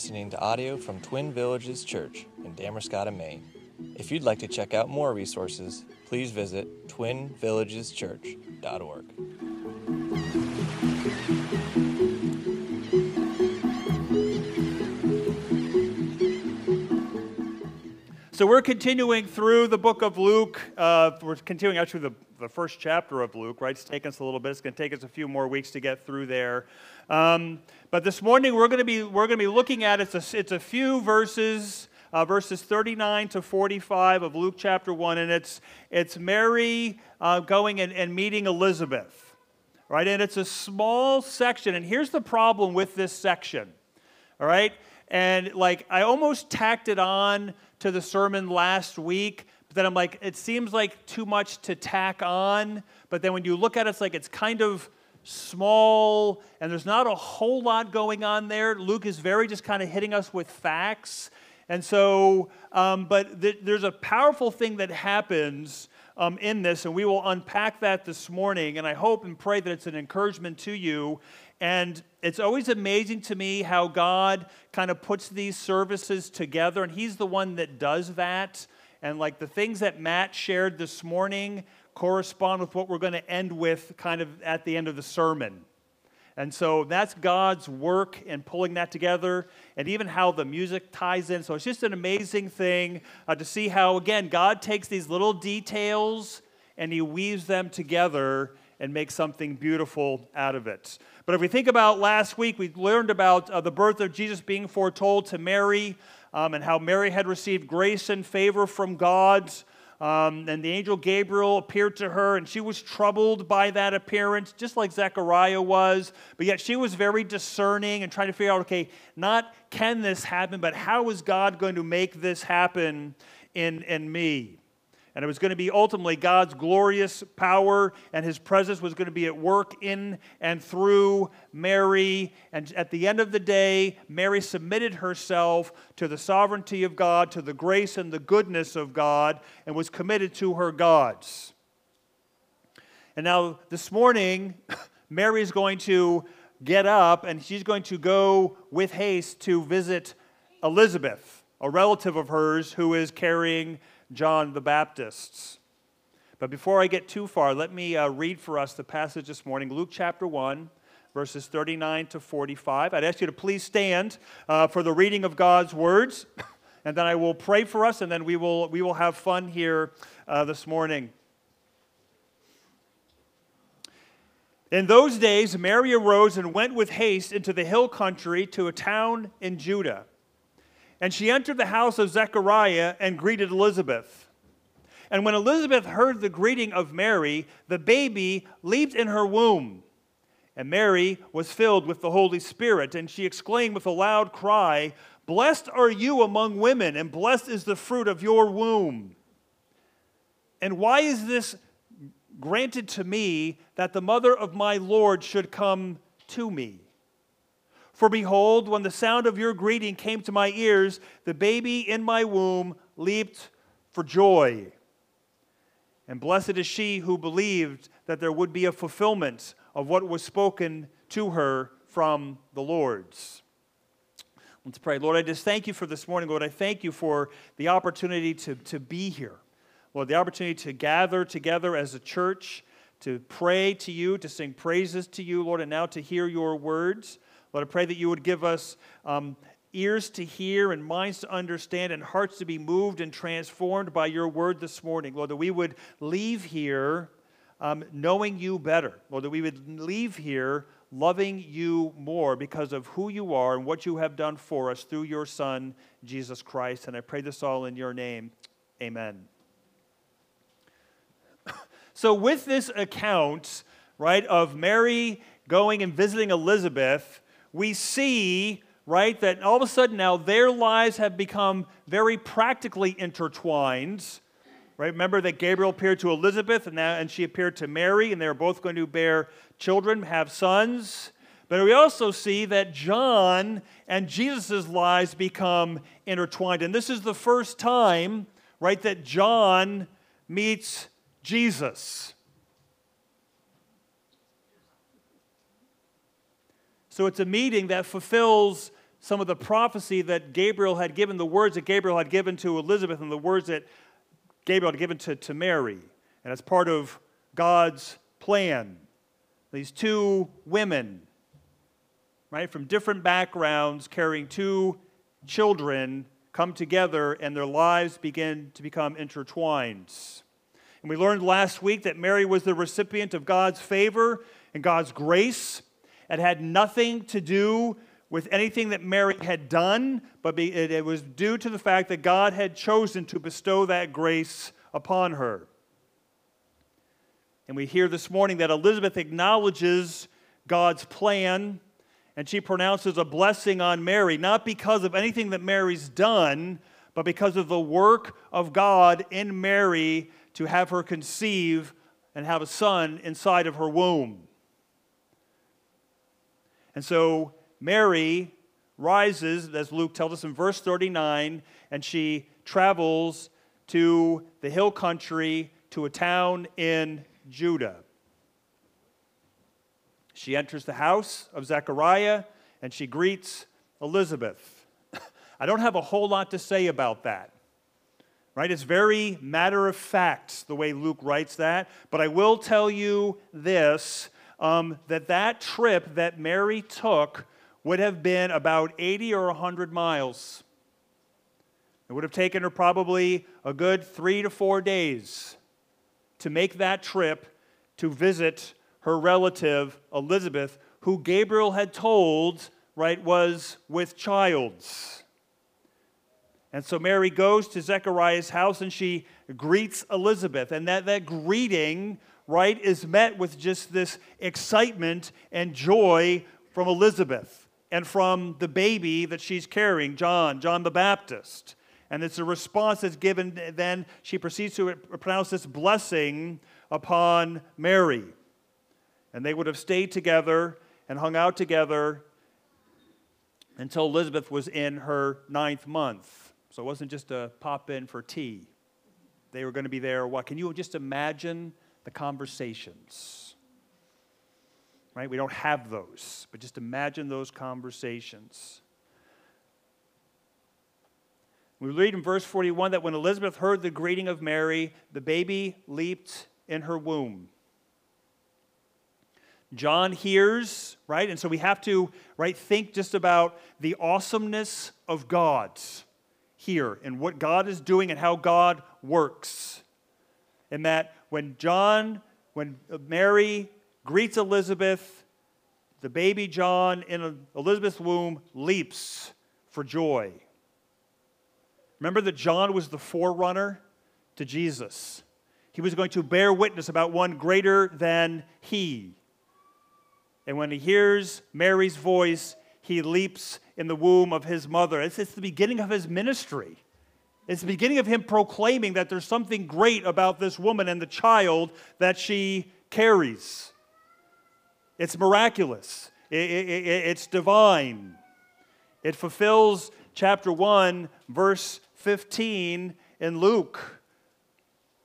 listening to audio from Twin Villages Church in Damariscotta, Maine. If you'd like to check out more resources, please visit twinvillageschurch.org. So we're continuing through the book of Luke. Uh, we're continuing actually the, the first chapter of Luke, right? It's taken us a little bit. It's going to take us a few more weeks to get through there. Um, but this morning we're going to be we're going to be looking at it's a, it's a few verses, uh, verses 39 to 45 of Luke chapter one, and it's it's Mary uh, going and, and meeting Elizabeth, right? And it's a small section. And here's the problem with this section, all right? And like I almost tacked it on to the sermon last week, but then I'm like, it seems like too much to tack on. But then when you look at it, it's like it's kind of small and there's not a whole lot going on there. Luke is very just kind of hitting us with facts. And so, um, but th- there's a powerful thing that happens um, in this, and we will unpack that this morning. And I hope and pray that it's an encouragement to you. And it's always amazing to me how God kind of puts these services together, and He's the one that does that. And like the things that Matt shared this morning correspond with what we're going to end with kind of at the end of the sermon. And so that's God's work in pulling that together, and even how the music ties in. So it's just an amazing thing uh, to see how, again, God takes these little details and He weaves them together and makes something beautiful out of it. But if we think about last week, we learned about uh, the birth of Jesus being foretold to Mary um, and how Mary had received grace and favor from God. Um, and the angel Gabriel appeared to her, and she was troubled by that appearance, just like Zechariah was. But yet she was very discerning and trying to figure out okay, not can this happen, but how is God going to make this happen in, in me? And it was going to be ultimately God's glorious power and his presence was going to be at work in and through Mary. And at the end of the day, Mary submitted herself to the sovereignty of God, to the grace and the goodness of God, and was committed to her gods. And now this morning, Mary is going to get up and she's going to go with haste to visit Elizabeth, a relative of hers who is carrying John the Baptist's. But before I get too far, let me uh, read for us the passage this morning, Luke chapter 1, verses 39 to 45. I'd ask you to please stand uh, for the reading of God's words, and then I will pray for us, and then we will, we will have fun here uh, this morning. In those days, Mary arose and went with haste into the hill country to a town in Judah and she entered the house of Zechariah and greeted Elizabeth. And when Elizabeth heard the greeting of Mary, the baby leaped in her womb. And Mary was filled with the Holy Spirit, and she exclaimed with a loud cry, Blessed are you among women, and blessed is the fruit of your womb. And why is this granted to me that the mother of my Lord should come to me? For behold, when the sound of your greeting came to my ears, the baby in my womb leaped for joy. And blessed is she who believed that there would be a fulfillment of what was spoken to her from the Lord's. Let's pray. Lord, I just thank you for this morning. Lord, I thank you for the opportunity to, to be here. Lord, the opportunity to gather together as a church, to pray to you, to sing praises to you, Lord, and now to hear your words. Lord, I pray that you would give us um, ears to hear and minds to understand and hearts to be moved and transformed by your word this morning. Lord, that we would leave here um, knowing you better. Lord, that we would leave here loving you more because of who you are and what you have done for us through your Son, Jesus Christ. And I pray this all in your name. Amen. So, with this account, right, of Mary going and visiting Elizabeth, we see, right, that all of a sudden now their lives have become very practically intertwined. Right? Remember that Gabriel appeared to Elizabeth and, and she appeared to Mary, and they are both going to bear children, have sons. But we also see that John and Jesus' lives become intertwined. And this is the first time, right, that John meets Jesus. So it's a meeting that fulfills some of the prophecy that Gabriel had given, the words that Gabriel had given to Elizabeth, and the words that Gabriel had given to, to Mary. And as part of God's plan, these two women, right, from different backgrounds, carrying two children, come together and their lives begin to become intertwined. And we learned last week that Mary was the recipient of God's favor and God's grace. It had nothing to do with anything that Mary had done, but it was due to the fact that God had chosen to bestow that grace upon her. And we hear this morning that Elizabeth acknowledges God's plan and she pronounces a blessing on Mary, not because of anything that Mary's done, but because of the work of God in Mary to have her conceive and have a son inside of her womb. And so Mary rises, as Luke tells us in verse 39, and she travels to the hill country to a town in Judah. She enters the house of Zechariah and she greets Elizabeth. I don't have a whole lot to say about that. Right? It's very matter of fact the way Luke writes that, but I will tell you this um, that that trip that Mary took would have been about 80 or 100 miles. It would have taken her probably a good three to four days to make that trip to visit her relative Elizabeth, who Gabriel had told, right, was with childs. And so Mary goes to Zechariah's house and she greets Elizabeth. And that, that greeting, right, is met with just this excitement and joy from Elizabeth and from the baby that she's carrying, John, John the Baptist. And it's a response that's given, then she proceeds to pronounce this blessing upon Mary. And they would have stayed together and hung out together until Elizabeth was in her ninth month. So it wasn't just a pop in for tea. They were going to be there. What? Can you just imagine the conversations? Right? We don't have those, but just imagine those conversations. We read in verse 41 that when Elizabeth heard the greeting of Mary, the baby leaped in her womb. John hears, right? And so we have to, right, think just about the awesomeness of God here and what God is doing and how God works. And that when John, when Mary greets Elizabeth, the baby John in Elizabeth's womb leaps for joy. Remember that John was the forerunner to Jesus. He was going to bear witness about one greater than he. And when he hears Mary's voice, he leaps in the womb of his mother. It's, it's the beginning of his ministry. It's the beginning of him proclaiming that there's something great about this woman and the child that she carries. It's miraculous, it, it, it, it's divine. It fulfills chapter 1, verse 15 in Luke,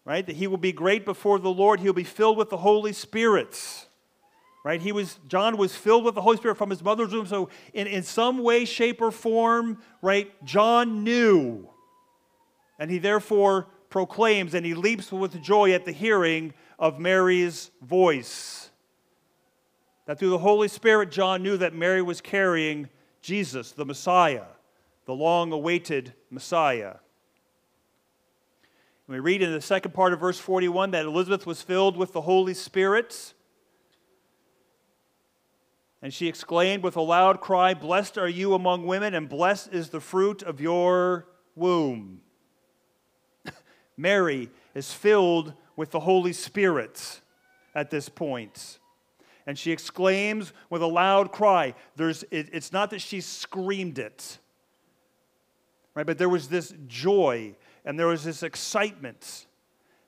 right? That he will be great before the Lord, he'll be filled with the Holy Spirit right he was john was filled with the holy spirit from his mother's womb so in, in some way shape or form right john knew and he therefore proclaims and he leaps with joy at the hearing of mary's voice. That through the holy spirit john knew that mary was carrying jesus the messiah the long awaited messiah we read in the second part of verse 41 that elizabeth was filled with the holy spirit. And she exclaimed with a loud cry, Blessed are you among women, and blessed is the fruit of your womb. Mary is filled with the Holy Spirit at this point. And she exclaims with a loud cry. There's, it, it's not that she screamed it, right? But there was this joy and there was this excitement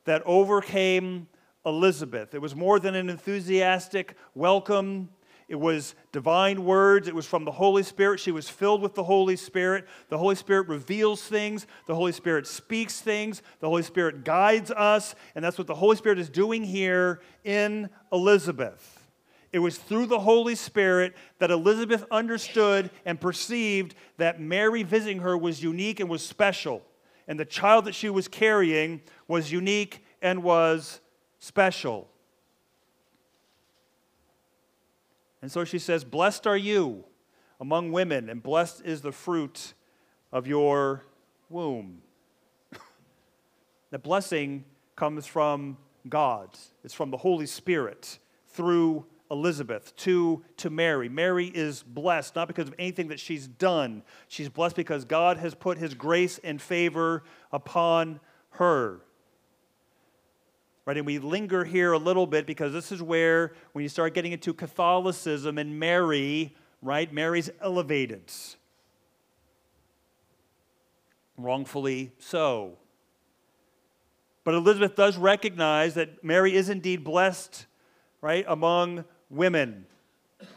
that overcame Elizabeth. It was more than an enthusiastic welcome it was divine words. It was from the Holy Spirit. She was filled with the Holy Spirit. The Holy Spirit reveals things. The Holy Spirit speaks things. The Holy Spirit guides us. And that's what the Holy Spirit is doing here in Elizabeth. It was through the Holy Spirit that Elizabeth understood and perceived that Mary visiting her was unique and was special. And the child that she was carrying was unique and was special. And so she says, Blessed are you among women, and blessed is the fruit of your womb. the blessing comes from God, it's from the Holy Spirit through Elizabeth to, to Mary. Mary is blessed not because of anything that she's done, she's blessed because God has put his grace and favor upon her. Right, and we linger here a little bit because this is where, when you start getting into Catholicism and Mary, right, Mary's elevated. Wrongfully so. But Elizabeth does recognize that Mary is indeed blessed, right, among women.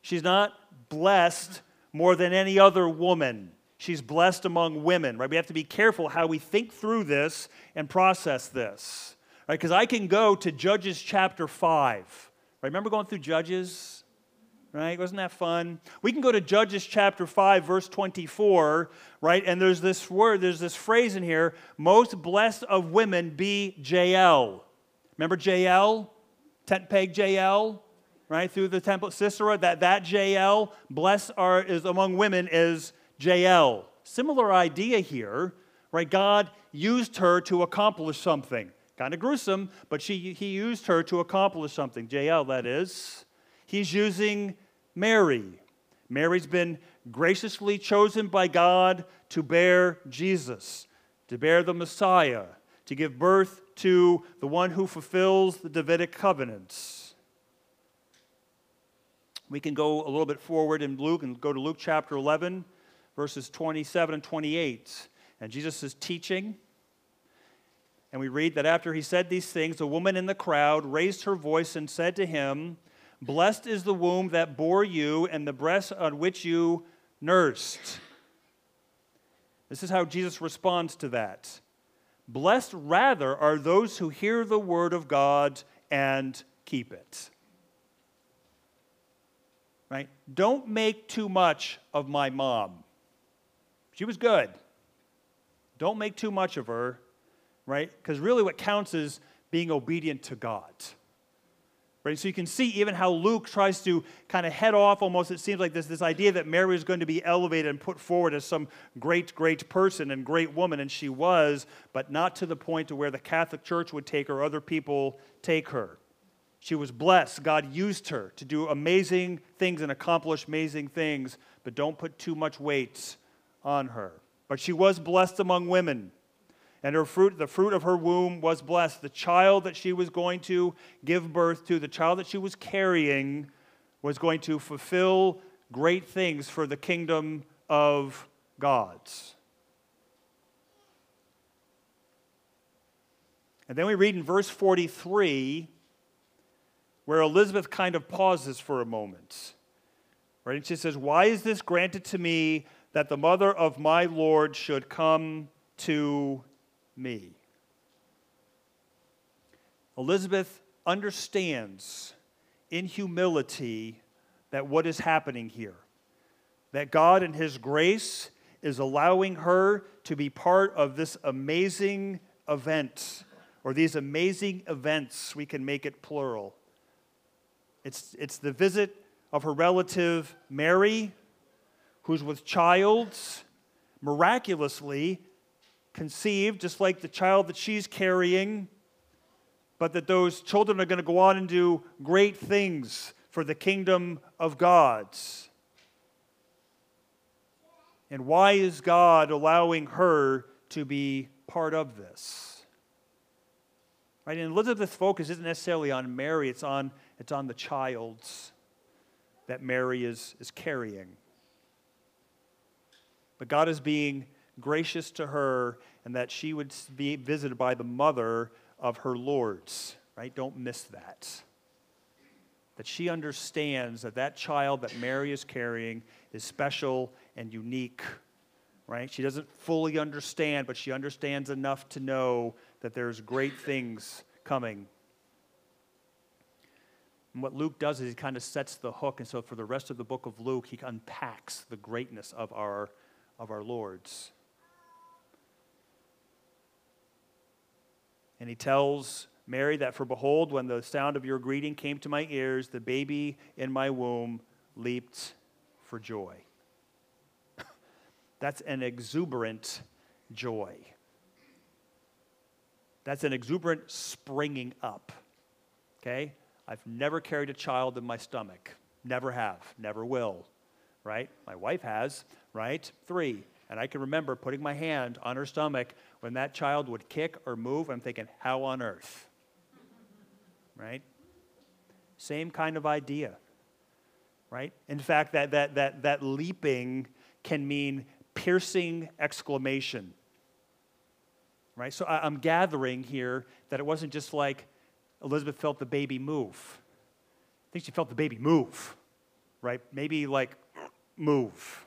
She's not blessed more than any other woman. She's blessed among women, right? We have to be careful how we think through this and process this, right? Because I can go to Judges chapter 5. Right? Remember going through Judges? right? Wasn't that fun? We can go to Judges chapter 5, verse 24, right? And there's this word, there's this phrase in here most blessed of women be Jael. Remember Jael? Tent peg Jael, right? Through the temple, Sisera, that, that Jael, blessed are, is among women is Jael. Similar idea here, right? God used her to accomplish something. Kind of gruesome, but she, he used her to accomplish something. Jael, that is. He's using Mary. Mary's been graciously chosen by God to bear Jesus, to bear the Messiah, to give birth to the one who fulfills the Davidic covenants. We can go a little bit forward in Luke and go to Luke chapter 11, verses 27 and 28. And Jesus is teaching. And we read that after he said these things, a woman in the crowd raised her voice and said to him, Blessed is the womb that bore you and the breast on which you nursed. This is how Jesus responds to that. Blessed rather are those who hear the word of God and keep it. Right? Don't make too much of my mom. She was good. Don't make too much of her, right? Because really what counts is being obedient to God. Right? So you can see even how Luke tries to kind of head off almost, it seems like this, this idea that Mary is going to be elevated and put forward as some great, great person and great woman, and she was, but not to the point to where the Catholic Church would take her, other people take her. She was blessed. God used her to do amazing things and accomplish amazing things, but don't put too much weight on her. But she was blessed among women and her fruit, the fruit of her womb was blessed. The child that she was going to give birth to, the child that she was carrying, was going to fulfill great things for the kingdom of God. And then we read in verse 43 where Elizabeth kind of pauses for a moment. Right? And she says, Why is this granted to me that the mother of my Lord should come to me. Elizabeth understands in humility that what is happening here, that God in His grace is allowing her to be part of this amazing event, or these amazing events, we can make it plural. It's, it's the visit of her relative Mary, who's with child, miraculously conceived, just like the child that she's carrying, but that those children are going to go on and do great things for the kingdom of God. And why is God allowing her to be part of this? Right? And Elizabeth's focus isn't necessarily on Mary, it's on, it's on the child's that Mary is, is carrying. But God is being gracious to her and that she would be visited by the mother of her lords, right? Don't miss that. That she understands that that child that Mary is carrying is special and unique, right? She doesn't fully understand, but she understands enough to know that there's great things coming. And what Luke does is he kind of sets the hook, and so for the rest of the book of Luke, he unpacks the greatness of our, of our Lord's. And he tells Mary that, for behold, when the sound of your greeting came to my ears, the baby in my womb leaped for joy. That's an exuberant joy. That's an exuberant springing up. Okay? I've never carried a child in my stomach. Never have. Never will. Right? My wife has. Right? Three. And I can remember putting my hand on her stomach when that child would kick or move. I'm thinking, how on earth? Right? Same kind of idea. Right? In fact, that, that, that, that leaping can mean piercing exclamation right? So I'm gathering here that it wasn't just like Elizabeth felt the baby move. I think she felt the baby move, right? Maybe like move.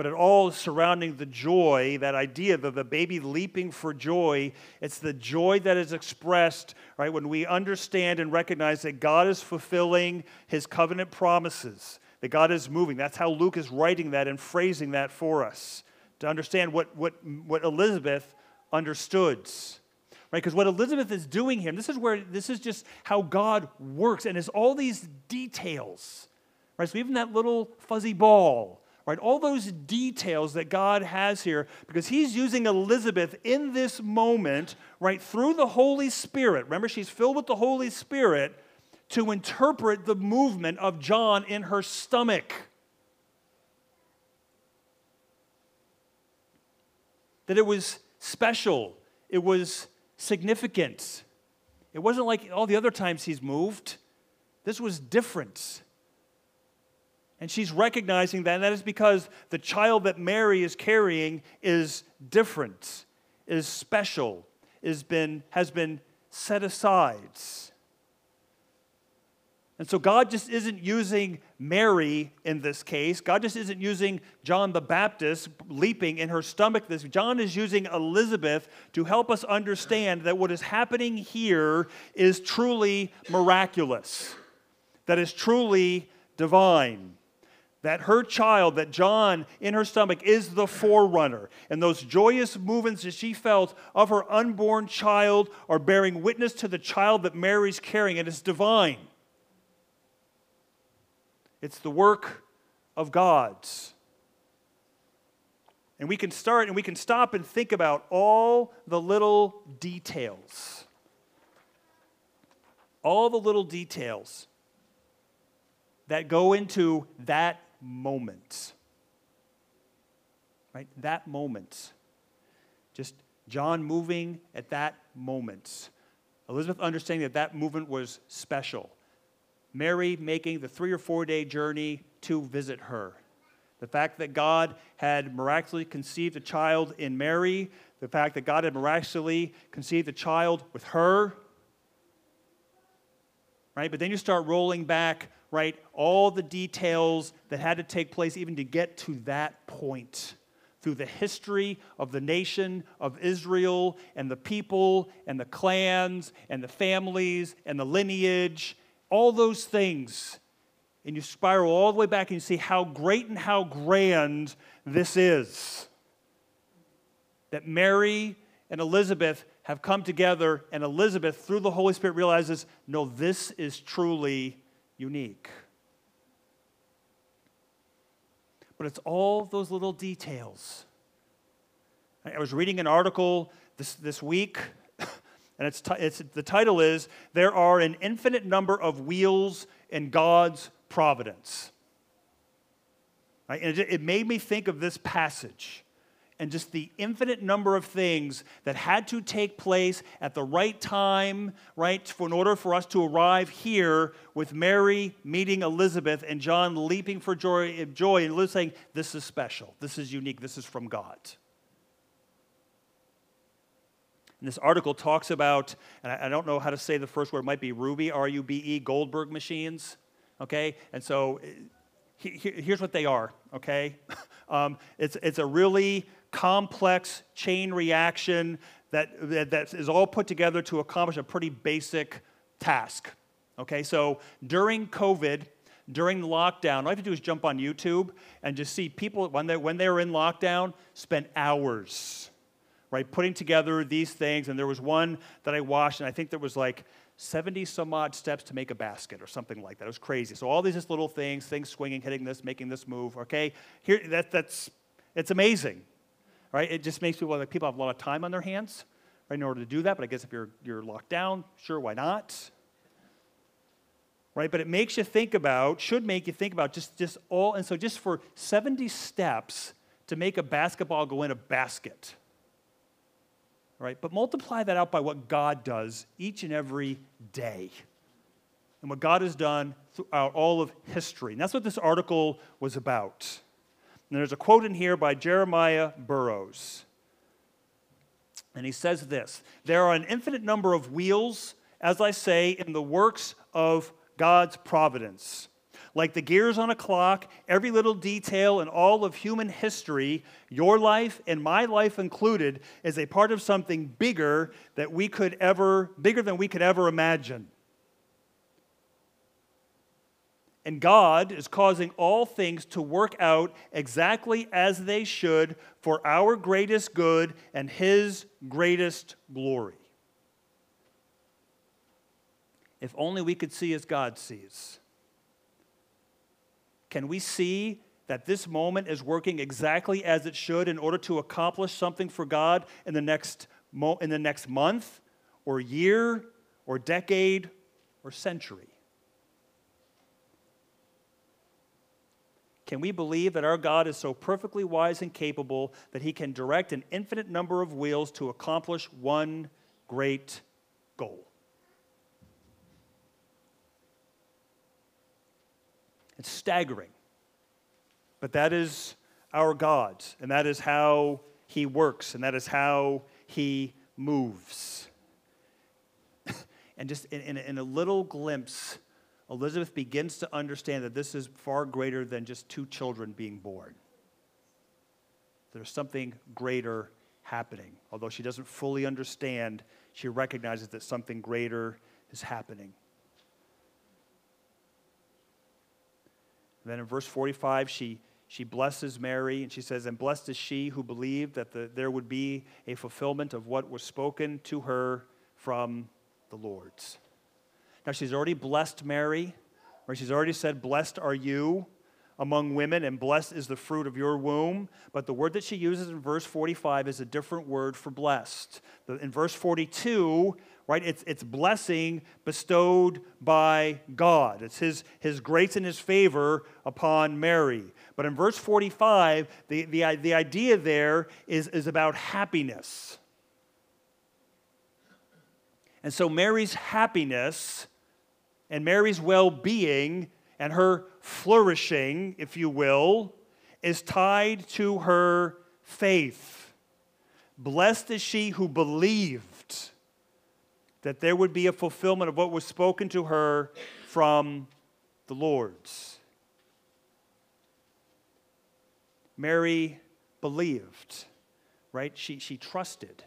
But it all surrounding the joy, that idea of the baby leaping for joy, it's the joy that is expressed, right, when we understand and recognize that God is fulfilling his covenant promises, that God is moving. That's how Luke is writing that and phrasing that for us to understand what, what, what Elizabeth understood. Right? Because what Elizabeth is doing here, this is where this is just how God works, and it's all these details. Right? So even that little fuzzy ball, right? All those details that God has here, because He's using Elizabeth in this moment, right, through the Holy Spirit. Remember, she's filled with the Holy Spirit to interpret the movement of John in her stomach. that it was special, it was significant. It wasn't like all the other times he's moved. This was different. And she's recognizing that, and that is because the child that Mary is carrying is different, is special, is been, has been set aside. And so God just isn't using Mary in this case. God just isn't using John the Baptist leaping in her stomach. This John is using Elizabeth to help us understand that what is happening here is truly miraculous. That is truly divine. That her child, that John in her stomach, is the forerunner. And those joyous movements that she felt of her unborn child are bearing witness to the child that Mary's carrying. And It is divine. It's the work of God's. And we can start and we can stop and think about all the little details. All the little details that go into that moment. Right? That moment. Just John moving at that moment. Elizabeth understanding that that movement was special. Mary making the three or four day journey to visit her. The fact that God had miraculously conceived a child in Mary, the fact that God had miraculously conceived a child with her. Right? But then you start rolling back, right, all the details that had to take place even to get to that point. Through the history of the nation of Israel and the people and the clans and the families and the lineage all those things, and you spiral all the way back and you see how great and how grand this is. That Mary and Elizabeth have come together, and Elizabeth, through the Holy Spirit, realizes no, this is truly unique. But it's all those little details. I was reading an article this, this week and it's, t- it's, the title is There Are an Infinite Number of Wheels in God's Providence. Right? And it, it made me think of this passage and just the infinite number of things that had to take place at the right time, right, for, in order for us to arrive here with Mary meeting Elizabeth and John leaping for joy, joy and Liz saying, This is special, this is unique, this is from God. And this article talks about, and I, don't know how to say the first word, it might be Ruby, R U B E, Goldberg machines. Okay? And so he, here's what they are, okay? Um, it's, it's a really complex chain reaction that, that, that is all put together to accomplish a pretty basic task. Okay, so during COVID, during lockdown, all you have to do is jump on YouTube and just see people when they when they were in lockdown spent hours, right, putting together these things. And there was one that I watched, and I think there was like 70 some odd steps to make a basket or something like that. It was crazy. So all these just little things, things swinging, hitting this, making this move. Okay, here that that's it's amazing, right? It just makes people like people have a lot of time on their hands, right, in order to do that. But I guess if you're you're locked down, sure, why not? right? But it makes you think about, should make you think about just, just all, and so just for 70 steps to make a basketball go in a basket, right? But multiply that out by what God does each and every day. And what God has done throughout all of history. And that's what this article was about. And there's a quote in here by Jeremiah Burroughs. And he says this There are an infinite number of wheels, as I say, in the works of God's providence. Like the gears on a clock, every little detail in all of human history, your life and my life included, is a part of something bigger that we could ever, bigger than we could ever imagine. And God is causing all things to work out exactly as they should for our greatest good and His greatest glory. If only we could see as God sees. Can we see that this moment is working exactly as it should in order to accomplish something for God in the next, mo- in the next month or year or decade or century? Can we believe that our God is so perfectly wise and capable that he can direct an infinite number of wheels to accomplish one great goal? It's staggering. But that is our God, and that is how He works, and that is how He moves. and just in, in, in, a little glimpse, Elizabeth begins to understand that this is far greater than just two children being born. There's something greater happening. Although she doesn't fully understand, she recognizes that something greater is happening. And then in verse 45, she, she blesses Mary and she says, And blessed is she who believed that the, there would be a fulfillment of what was spoken to her from the Lord's. Now, she's already blessed Mary, or she's already said, Blessed are you among women, and blessed is the fruit of your womb. But the word that she uses in verse 45 is a different word for blessed. In verse 42, right, it's, it's blessing bestowed by God. It's his, his grace and his favor upon Mary. But in verse 45, the, the, the idea there is, is about happiness. And so Mary's happiness and Mary's well being and her flourishing, if you will, is tied to her faith. Blessed is she who believed that there would be a fulfillment of what was spoken to her from the Lord's. Mary believed, right? She, she trusted.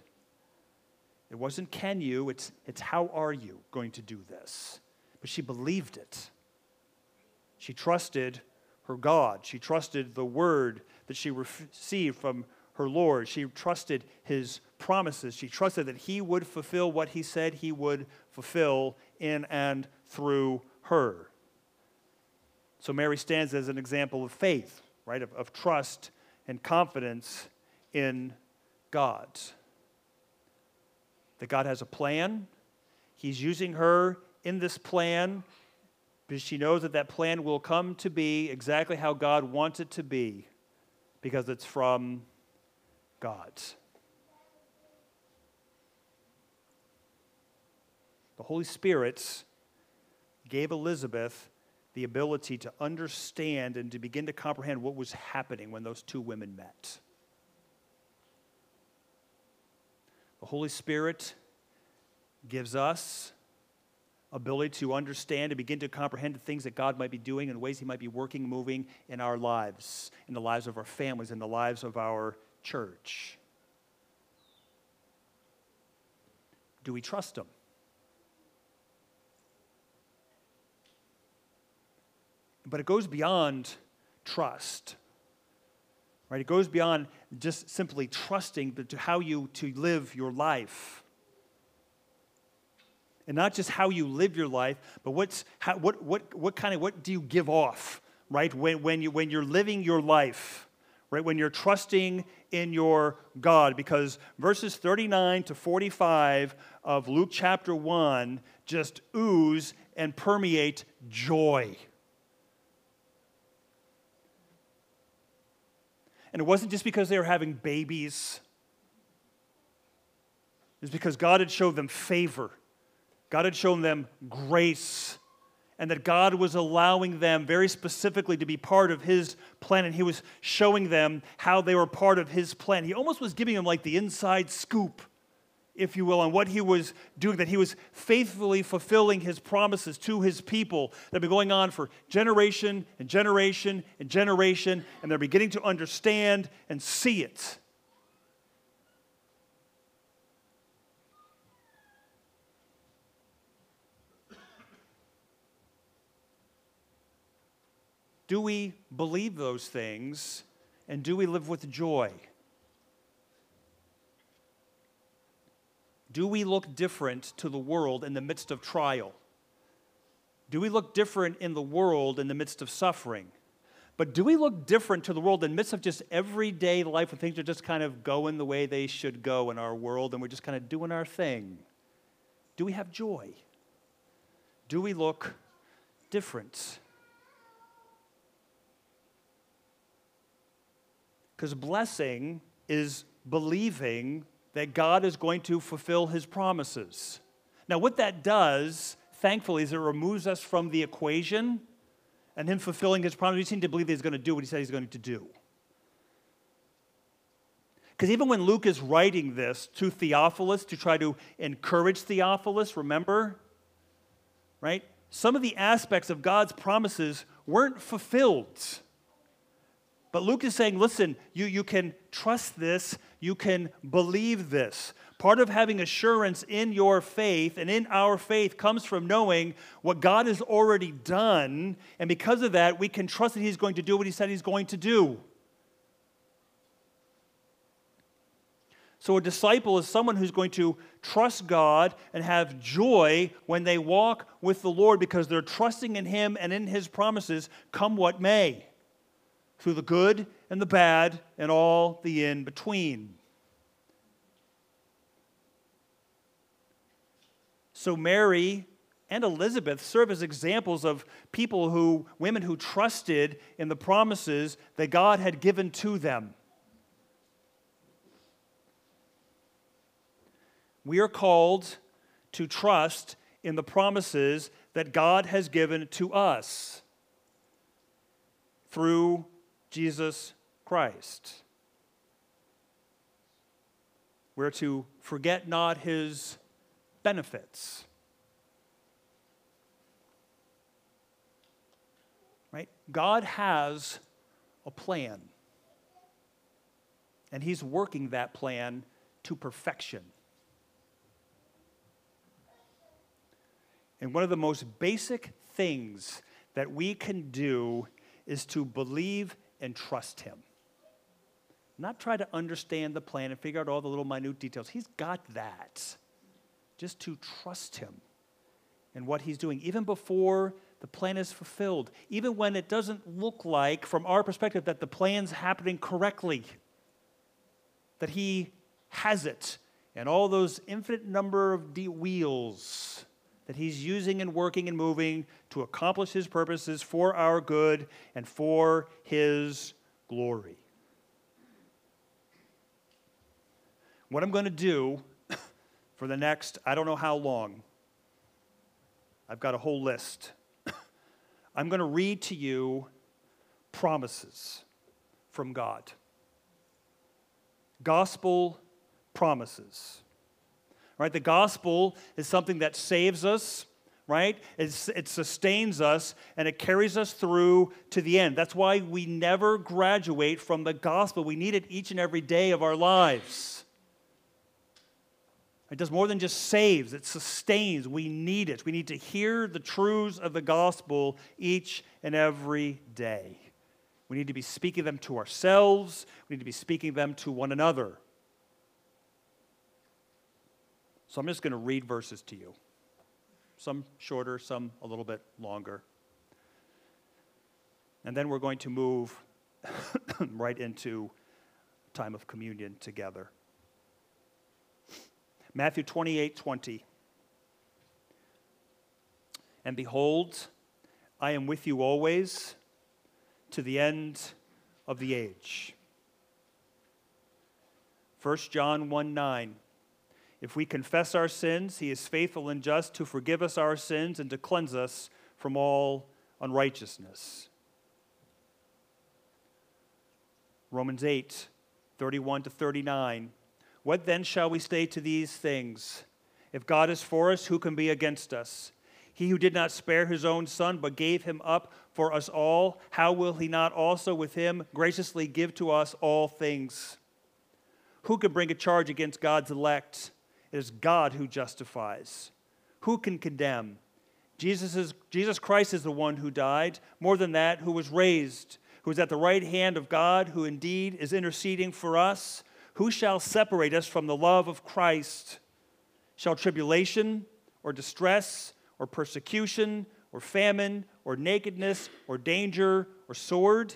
It wasn't can you, it's, it's how are you going to do this? But she believed it. She trusted her God. She trusted the word that she received from her Lord. She trusted his promises. She trusted that he would fulfill what he said he would fulfill in and through her. So Mary stands as an example of faith, right? Of, of trust and confidence in God. That God has a plan. He's using her in this plan because she knows that that plan will come to be exactly how God wants it to be because it's from God. The Holy Spirit gave Elizabeth the ability to understand and to begin to comprehend what was happening when those two women met. The Holy Spirit gives us ability to understand and begin to comprehend the things that God might be doing and ways He might be working, moving in our lives, in the lives of our families, in the lives of our church. Do we trust Him? But it goes beyond trust. Right? It goes beyond just simply trusting, but to how you to live your life. And not just how you live your life, but what's, how, what, what, what kind of, what do you give off, right? When, when, you, when you're living your life, right? When you're trusting in your God. Because verses 39 to 45 of Luke chapter 1 just ooze and permeate joy. And it wasn't just because they were having babies, it was because God had showed them favor, God had shown them grace, and that God was allowing them very specifically to be part of His plan, and He was showing them how they were part of His plan. He almost was giving them like the inside scoop if you will, on what he was doing, that he was faithfully fulfilling his promises to his people that have been going on for generation and generation and generation, and they're beginning to understand and see it. Do we believe those things and do we live with joy? Do we look different to the world in the midst of trial? Do we look different in the world in the midst of suffering? But do we look different to the world in the midst of just everyday life when things are just kind of going the way they should go in our world and we're just kind of doing our thing? Do we have joy? Do we look different? Because blessing is believing that God is going to fulfill his promises. Now, what that does, thankfully, is it removes us from the equation and him fulfilling his promise. We seem to believe that he's going to do what he said he's going to do. Because even when Luke is writing this to Theophilus to try to encourage Theophilus, remember, right? Some of the aspects of God's promises weren't fulfilled. But Luke is saying, listen, you, you can trust this you can believe this. Part of having assurance in your faith and in our faith comes from knowing what God has already done. And because of that, we can trust that He's going to do what He said He's going to do. So, a disciple is someone who's going to trust God and have joy when they walk with the Lord because they're trusting in Him and in His promises, come what may through the good and the bad and all the in between. So, Mary and Elizabeth serve as examples of people who, women who trusted in the promises that God had given to them. We are called to trust in the promises that God has given to us through Jesus Christ. We're to forget not his benefits. Right? God has a plan. And he's working that plan to perfection. And one of the most basic things that we can do is to believe and trust Him. Not try to understand the plan and figure out all the little minute details. He's got that. Just to trust Him and what He's doing, even before the plan is fulfilled, even when it doesn't look like, from our perspective, that the plan's happening correctly, that He has it, and all those infinite number of wheels that He's using and working and moving to accomplish His purposes for our good and for His glory. What I'm going to do for the next, I don't know how long, I've got a whole list. I'm going to read to you promises from God. Gospel promises right? The gospel is something that saves us, right? It's, it sustains us and it carries us through to the end. That's why we never graduate from the gospel. We need it each and every day of our lives. It does more than just saves, it sustains. We need it. We need to hear the truths of the gospel each and every day. We need to be speaking them to ourselves, we need to be speaking them to one another. So I'm just going to read verses to you. Some shorter, some a little bit longer. And then we're going to move right into time of communion together. Matthew 28 20. And behold, I am with you always to the end of the age. 1 John 1 9. If we confess our sins, he is faithful and just to forgive us our sins and to cleanse us from all unrighteousness. Romans 8 31 to 39. What then shall we say to these things? If God is for us, who can be against us? He who did not spare his own son, but gave him up for us all, how will he not also with him graciously give to us all things? Who can bring a charge against God's elect? It is God who justifies. Who can condemn? Jesus, is, Jesus Christ is the one who died, more than that, who was raised, who is at the right hand of God, who indeed is interceding for us. Who shall separate us from the love of Christ? Shall tribulation or distress or persecution or famine or nakedness or danger or sword?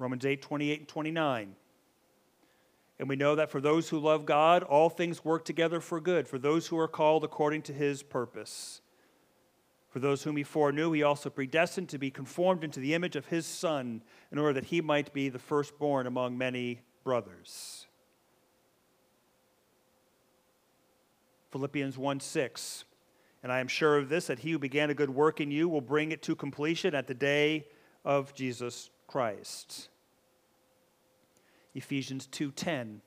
Romans 8, 28 and 29. And we know that for those who love God, all things work together for good, for those who are called according to his purpose. For those whom he foreknew, he also predestined to be conformed into the image of his Son, in order that he might be the firstborn among many brothers. Philippians 1 6. And I am sure of this, that he who began a good work in you will bring it to completion at the day of Jesus Christ. Ephesians 2:10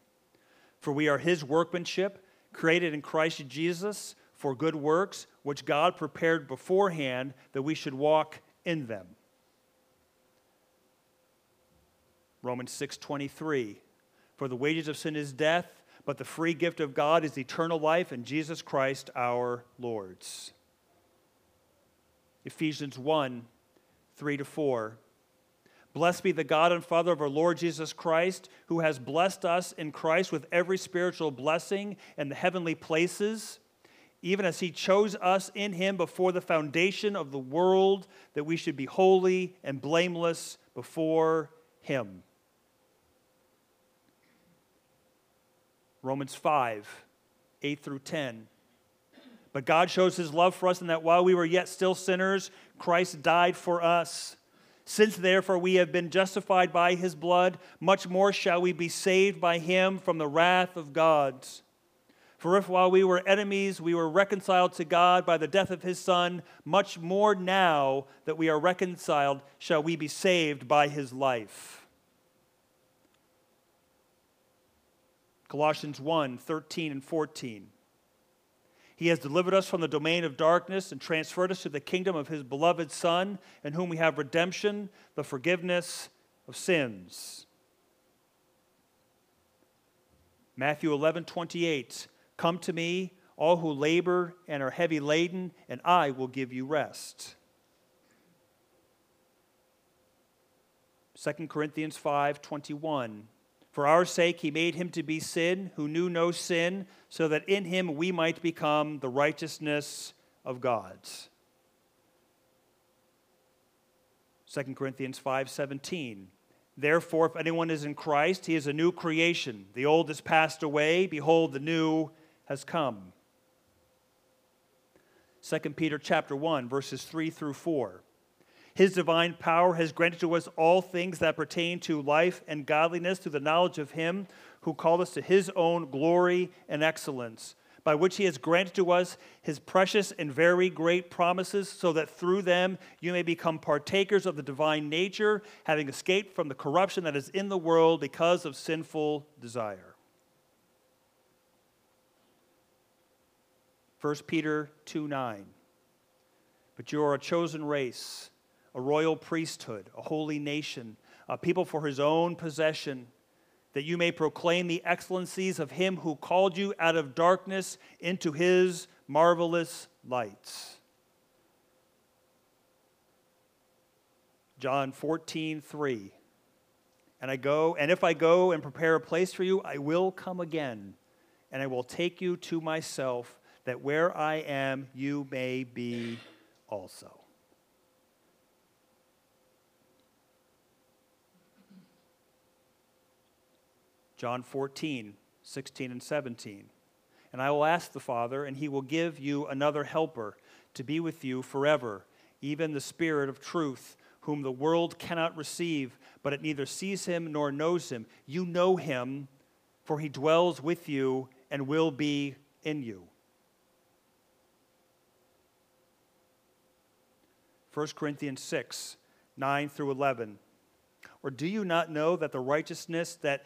For we are his workmanship created in Christ Jesus for good works which God prepared beforehand that we should walk in them. Romans 6:23 For the wages of sin is death, but the free gift of God is eternal life in Jesus Christ our Lord's. Ephesians 1 3 to 4. Blessed be the God and Father of our Lord Jesus Christ, who has blessed us in Christ with every spiritual blessing in the heavenly places even as he chose us in him before the foundation of the world, that we should be holy and blameless before him. Romans 5, 8 through 10. But God shows his love for us in that while we were yet still sinners, Christ died for us. Since therefore we have been justified by his blood, much more shall we be saved by him from the wrath of God. For if while we were enemies we were reconciled to God by the death of his Son, much more now that we are reconciled shall we be saved by his life. Colossians 1 13 and 14. He has delivered us from the domain of darkness and transferred us to the kingdom of his beloved Son, in whom we have redemption, the forgiveness of sins. Matthew 11 28. Come to me, all who labor and are heavy laden, and I will give you rest. 2 Corinthians 5 21. For our sake he made him to be sin who knew no sin, so that in him we might become the righteousness of God. 2 Corinthians 5:17 Therefore if anyone is in Christ he is a new creation the old has passed away behold the new has come. 2 Peter chapter 1 verses 3 through 4. His divine power has granted to us all things that pertain to life and godliness through the knowledge of Him who called us to His own glory and excellence, by which He has granted to us His precious and very great promises, so that through them you may become partakers of the divine nature, having escaped from the corruption that is in the world because of sinful desire. 1 Peter 2 9. But you are a chosen race a royal priesthood, a holy nation, a people for his own possession, that you may proclaim the excellencies of him who called you out of darkness into his marvelous lights. John 14, 3. And I go, and if I go and prepare a place for you, I will come again, and I will take you to myself, that where I am, you may be also. John 14, 16 and 17. And I will ask the Father, and he will give you another helper to be with you forever, even the Spirit of truth, whom the world cannot receive, but it neither sees him nor knows him. You know him, for he dwells with you and will be in you. 1 Corinthians 6, 9 through 11. Or do you not know that the righteousness that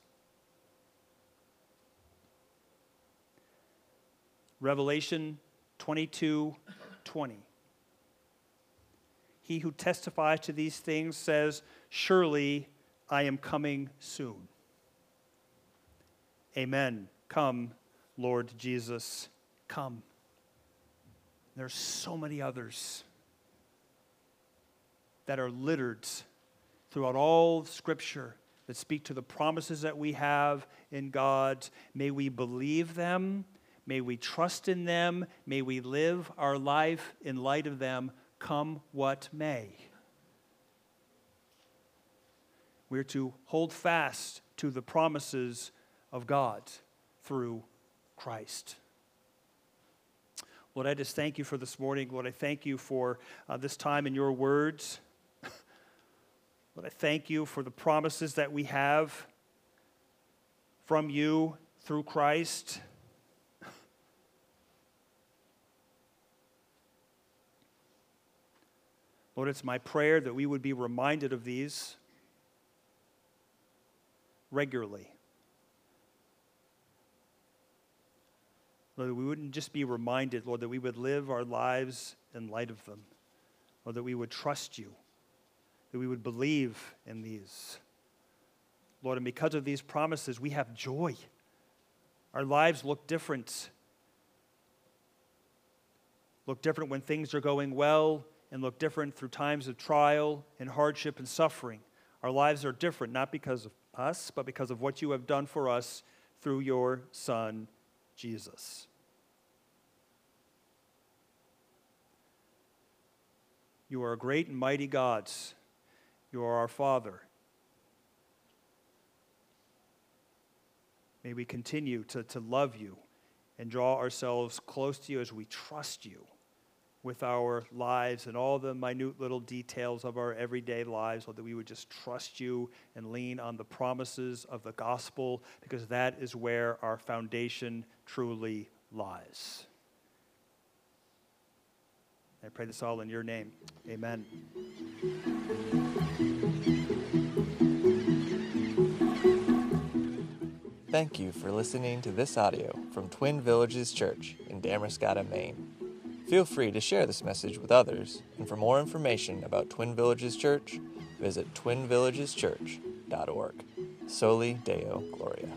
Revelation 22 20. He who testifies to these things says, Surely I am coming soon. Amen. Come, Lord Jesus, come. There's so many others that are littered throughout all Scripture that speak to the promises that we have in God. May we believe them May we trust in them. May we live our life in light of them, come what may. We're to hold fast to the promises of God through Christ. Lord, I just thank you for this morning. Lord, I thank you for uh, this time in your words. Lord, I thank you for the promises that we have from you through Christ. Lord, it's my prayer that we would be reminded of these regularly. Lord, that we wouldn't just be reminded, Lord, that we would live our lives in light of them. Lord, that we would trust you, that we would believe in these. Lord, and because of these promises, we have joy. Our lives look different. Look different when things are going well and look different through times of trial and hardship and suffering. Our lives are different, not because of us, but because of what you have done for us through your Son, Jesus. You are a great and mighty God. You are our Father. May we continue to, to love you and draw ourselves close to you as we trust you with our lives and all the minute little details of our everyday lives, so that we would just trust you and lean on the promises of the gospel, because that is where our foundation truly lies. I pray this all in your name. Amen. Thank you for listening to this audio from Twin Villages Church in Damariscotta, Maine. Feel free to share this message with others, and for more information about Twin Villages Church, visit twinvillageschurch.org. Soli Deo Gloria.